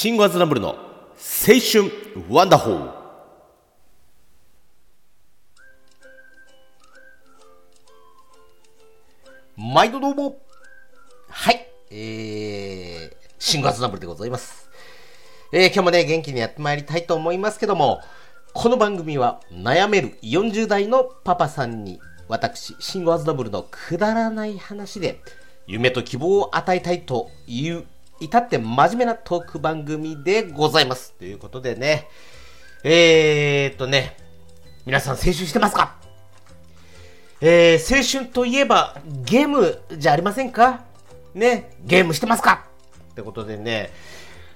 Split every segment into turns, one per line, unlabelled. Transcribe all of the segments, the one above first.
シンゴアズナブルの青春ワンダホー。毎度どうも。はい。えー、シンゴアズナブルでございます。えー、今日もね元気にやってまいりたいと思いますけどもこの番組は悩める40代のパパさんに私、シンゴアズナブルのくだらない話で夢と希望を与えたいという至って真面目なトーク番組でございます。ということでね、えー、っとね、皆さん青春してますか？えー、青春といえばゲームじゃありませんか？ね、ゲームしてますか？ってことでね、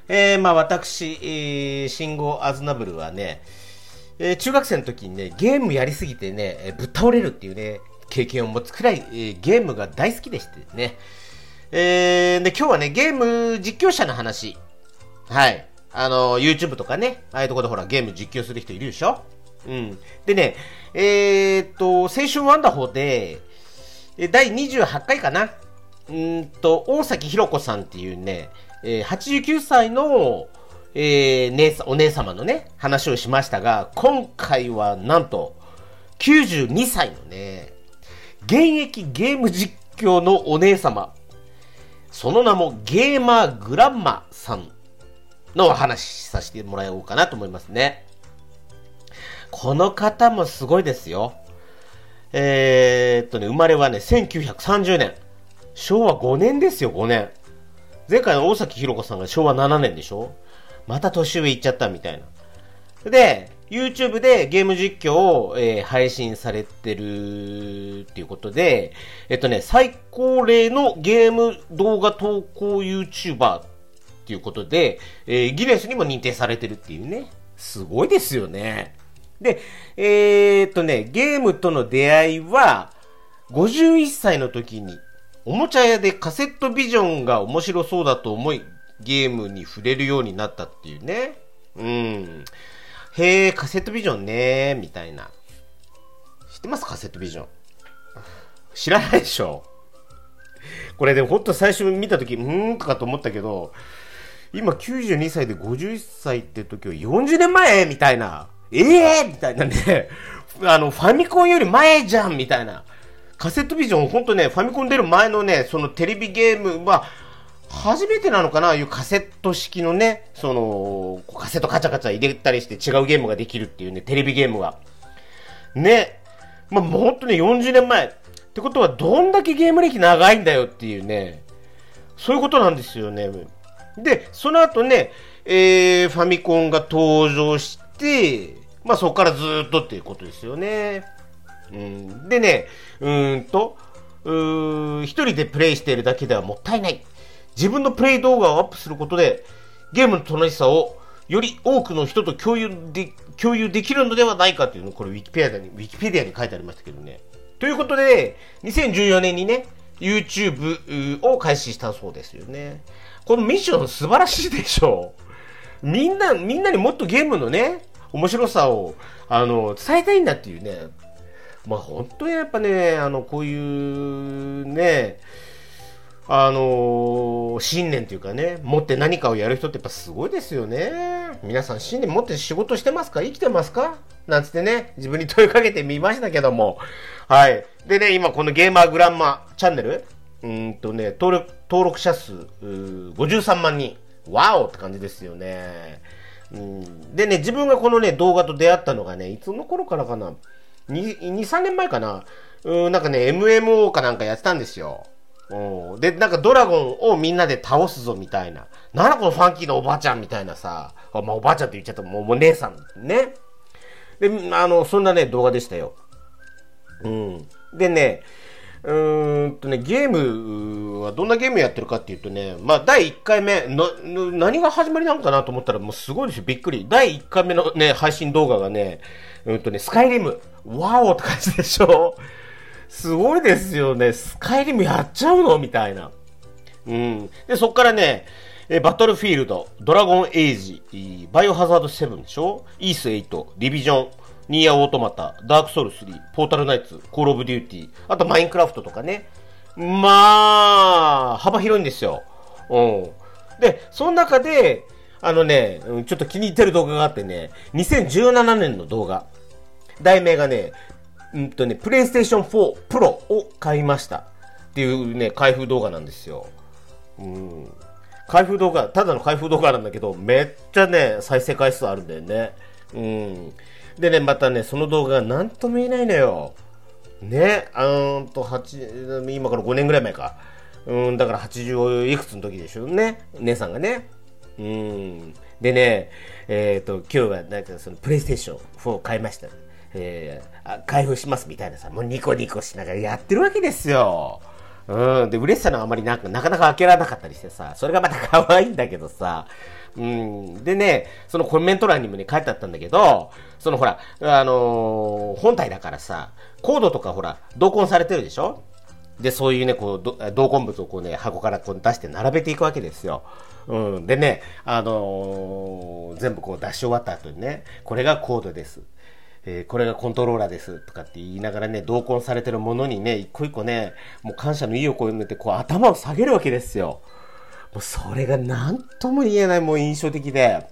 えー、まあ私、えー、信号アズナブルはね、えー、中学生の時にね、ゲームやりすぎてね、ぶっ倒れるっていうね、経験を持つくらい、えー、ゲームが大好きでしてね、えー、で、今日はね、ゲーム実況者の話。はい。あの、YouTube とかね、ああいうとこでほら、ゲーム実況する人いるでしょ？うん。でね、えー、っと、青春ワンダホーで、第28回かなうんと、大崎ひろ子さんっていうね、えー、89歳の、えー、姉お姉様のね、話をしましたが、今回はなんと、92歳のね、現役ゲーム実況のお姉様、その名もゲーマーグランマさんのお話しさせてもらおうかなと思いますね。この方もすごいですよ。えー、っとね、生まれはね、1930年。昭和5年ですよ、5年。前回の大崎ひろ子さんが昭和7年でしょまた年上行っちゃったみたいな。で、YouTube でゲーム実況を、えー、配信されてるっていうことで、えっとね、最高齢のゲーム動画投稿 YouTuber っていうことで、えー、ギネスにも認定されてるっていうね。すごいですよね。で、えー、っとね、ゲームとの出会いは、51歳の時に、おもちゃ屋でカセットビジョンが面白そうだと思い、ゲームに触れるようになったっていうね。うん。へえ、カセットビジョンねみたいな。知ってます？カセットビジョン。知らないでしょこれでもほんと最初見た時、うーんとかと思ったけど、今92歳で51歳って時は40年前？みたいな。ええー、みたいなね。あの、ファミコンより前じゃんみたいな。カセットビジョン、ほんとね、ファミコン出る前のね、そのテレビゲームは、初めてなのかなああいうカセット式のね、その、カセットカチャカチャ入れたりして違うゲームができるっていうね、テレビゲームが。ね。まあ、もっとね、40年前。ってことは、どんだけゲーム歴長いんだよっていうね、そういうことなんですよね。で、その後ね、えー、ファミコンが登場して、まあそこからずっとっていうことですよね。うん、でね、うーんと、うー一人でプレイしているだけではもったいない。自分のプレイ動画をアップすることで、ゲームの楽しさをより多くの人と共有で共有できるのではないかというのをこれウィキペディアに、ウィキペディアに書いてありましたけどね。ということで、2014年にね、YouTube を開始したそうですよね。このミッション素晴らしいでしょう。みんな、みんなにもっとゲームのね、面白さを、あの、伝えたいんだっていうね。まあ本当にやっぱね、あの、こういうね、あのー、信念というかね、持って何かをやる人ってやっぱすごいですよね。皆さん信念持って仕事してますか？生きてますか？なんつってね、自分に問いかけてみましたけども。はい。でね、今このゲーマーグランマチャンネル、うんとね、登録、登録者数、53万人。ワオって感じですよね。うん、でね、自分がこのね、動画と出会ったのがね、いつの頃からかな ?2、2 3年前かな？うん、なんかね、MMO かなんかやってたんですよ。うん。で、なんかドラゴンをみんなで倒すぞみたいな。なんだこのファンキーなおばあちゃんみたいなさ。まあおばあちゃんって言っちゃったもう、もう姉さんね。で、あの、そんなね、動画でしたよ。うん。でね、うーんとね、ゲームはどんなゲームやってるかっていうとね、まあ、第1回目、の、何が始まりなのかなと思ったら、もうすごいですよ、びっくり。第1回目のね、配信動画がね、うんとね、スカイリム、ワオって感じでしょ？すごいですよね。スカイリムやっちゃうの？みたいな。うん。で、そっからね、えバトルフィールド、ドラゴンエイジ、バイオハザード7でしょ？イース8、ディビジョン、ニーアオートマタ、ダークソウル3、ポータルナイツ、コールオブデューティー、あとマインクラフトとかね。まあ、幅広いんですよ。うん。で、その中で、あのね、ちょっと気に入ってる動画があってね、2017年の動画。題名がね、うんとね、プレイステーション4 Pro を買いました。っていうね、開封動画なんですよ。うん。開封動画、ただの開封動画なんだけど、めっちゃね、再生回数あるんだよね。うん。でね、またね、その動画が何とも言えないのよ。ね、あーんと、8、今から5年ぐらい前か。うん、だから80いくつの時でしょうね。姉さんがね。うん。でね、えっ、ー、と、今日はなんかそのプレイステーション4を買いました。えー、開封しますみたいなさ、もうニコニコしながらやってるわけですよ。うん。で、嬉しさのあまりなんか、なかなか開けられなかったりしてさ、それがまた可愛いんだけどさ、うん。でね、そのコメント欄にもね、書いてあったんだけど、そのほら、あのー、本体だからさ、コードとかほら、同梱されてるでしょ？で、そういうね、こう、同梱物をこうね、箱からこう出して並べていくわけですよ。うん。でね、あのー、全部こう出し終わった後にね、これがコードです。えー、これがコントローラーですとかって言いながらね、同梱されてるものにね、一個一個ね、もう感謝の意を込めて、こう頭を下げるわけですよ。もうそれが何とも言えないもう印象的で、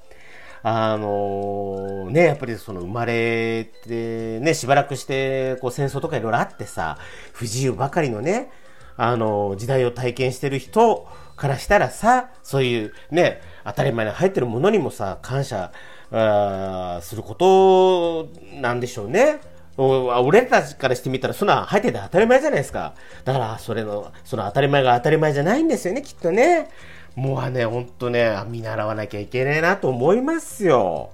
あのー、ね、やっぱりその生まれてね、しばらくしてこう戦争とかいろいろあってさ、不自由ばかりのね、あのー、時代を体験してる人からしたらさ、そういうね、当たり前に入ってるものにもさ、感謝することなんでしょうね。俺たちからしてみたら、そんな入ってて当たり前じゃないですか。だから、それの、その当たり前が当たり前じゃないんですよね、きっとね。もうね、ほんとね、見習わなきゃいけないなと思いますよ。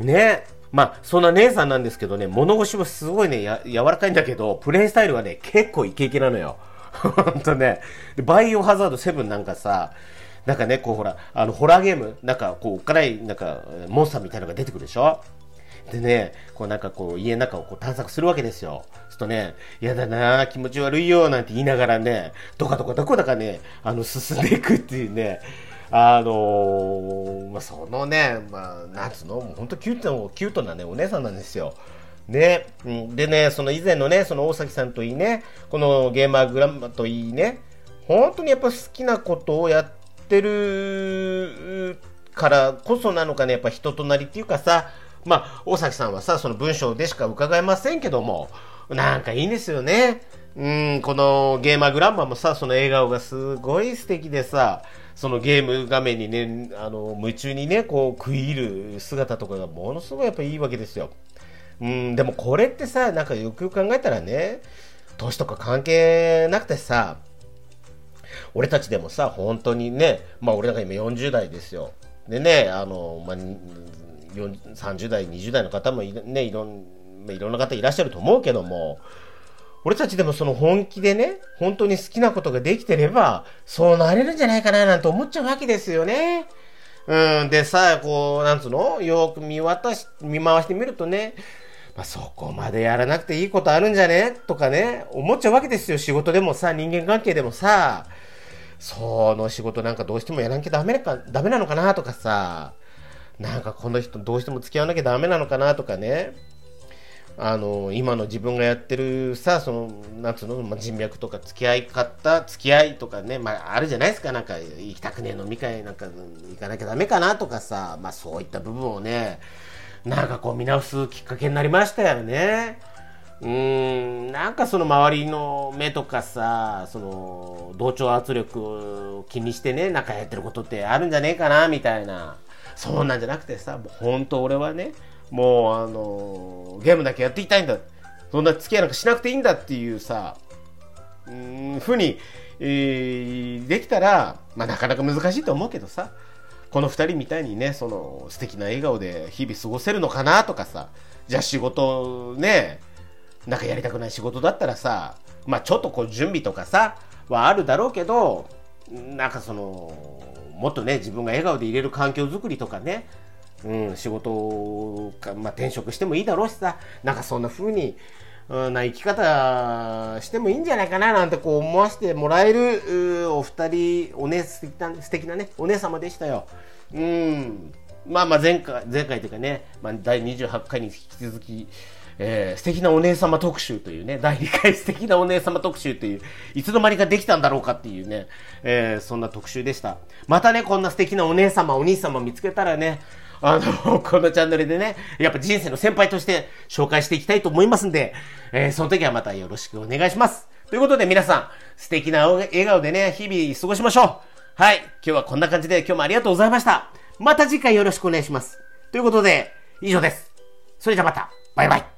ね。まあ、そんな姉さんなんですけどね、物腰はすごいね、や、柔らかいんだけど、プレイスタイルはね、結構イケイケなのよ。ほんとね。バイオハザード7なんかさ、なんかね、こうほら、あの、ホラーゲーム、なんかこう、おっかない、なんか、モンスターみたいなのが出てくるでしょ？でね、こうなんかこう、家の中をこう探索するわけですよ。するとね、嫌だな気持ち悪いよ、なんて言いながらね、どかどかどこだかね、あの、進んでいくっていうね、あのー、まあ、そのね、まあ、なんつうの、もう本当キュート、キュートなね、お姉さんなんですよ。ね、でね、その以前のね、その大崎さんといいね、このゲーマーグランマといいね、本当にやっぱ好きなことをやっってるからこそなのかね、やっぱ人となりっていうかさ、まあ、大崎さんはさ、その文章でしか伺えませんけども、なんかいいんですよね。うん、このゲーマーグランマもさ、その笑顔がすごい素敵でさ、そのゲーム画面にね、あの、夢中にね、こう食い入る姿とかがものすごいやっぱいいわけですよ。うん、でもこれってさ、なんかよくよく考えたらね、年とか関係なくてさ、俺たちでもさ、本当にね、まあ俺なんか今40代ですよ。でね、あの、まあ、30代、20代の方もね、いろん、いろんな方いらっしゃると思うけども、俺たちでもその本気でね、本当に好きなことができてれば、そうなれるんじゃないかななんて思っちゃうわけですよね。うん、でさ、こう、なんつうの？よく見渡し、見回してみるとね、まあ、そこまでやらなくていいことあるんじゃね？とかね、思っちゃうわけですよ。仕事でもさ、人間関係でもさ、その仕事なんかどうしてもやらなきゃダメか、ダメなのかなとかさ、なんかこの人どうしても付き合わなきゃダメなのかなとかね、あの、今の自分がやってるさ、その、なんつうの、まあ、人脈とか付き合い方、付き合いとかね、まあ、あるじゃないですか、なんか、行きたくねえ飲み会なんか行かなきゃダメかなとかさ、まあ、そういった部分をね、なんかこう見直すきっかけになりましたよね。うーん、なんかその周りの目とかさ、その同調圧力を気にしてね、なんかやってることってあるんじゃねえかな、みたいな。そうなんじゃなくてさ、もう本当俺はね、もうあの、ゲームだけやっていきたいんだ。そんな付き合いなんかしなくていいんだっていうさ、うん、ふうに、えー、できたら、まあなかなか難しいと思うけどさ、この2人みたいにね、その素敵な笑顔で日々過ごせるのかなとかさ、じゃあ仕事ね、なんかやりたくない仕事だったらさ、まあちょっとこう準備とかさ、はあるだろうけど、なんかその、もっとね、自分が笑顔でいれる環境づくりとかね、うん、仕事か、まあ転職してもいいだろうしさ、なんかそんな風に、な生き方してもいいんじゃないかななんてこう思わせてもらえるお二人、おね、素敵な素敵なね、お姉様でしたよ。うん。まあまあ前回、前回というかね、まあ、第28回に引き続き、えー、素敵なお姉様特集というね、第2回素敵なお姉様特集という、いつの間にかできたんだろうかっていうね、えー、そんな特集でした。またね、こんな素敵なお姉様、お兄様見つけたらね、あの、このチャンネルでね、やっぱ人生の先輩として紹介していきたいと思いますんで、えー、その時はまたよろしくお願いします。ということで皆さん、素敵な笑顔でね、日々過ごしましょう。はい。今日はこんな感じで今日もありがとうございました。また次回よろしくお願いします。ということで、以上です。それじゃまた。バイバイ。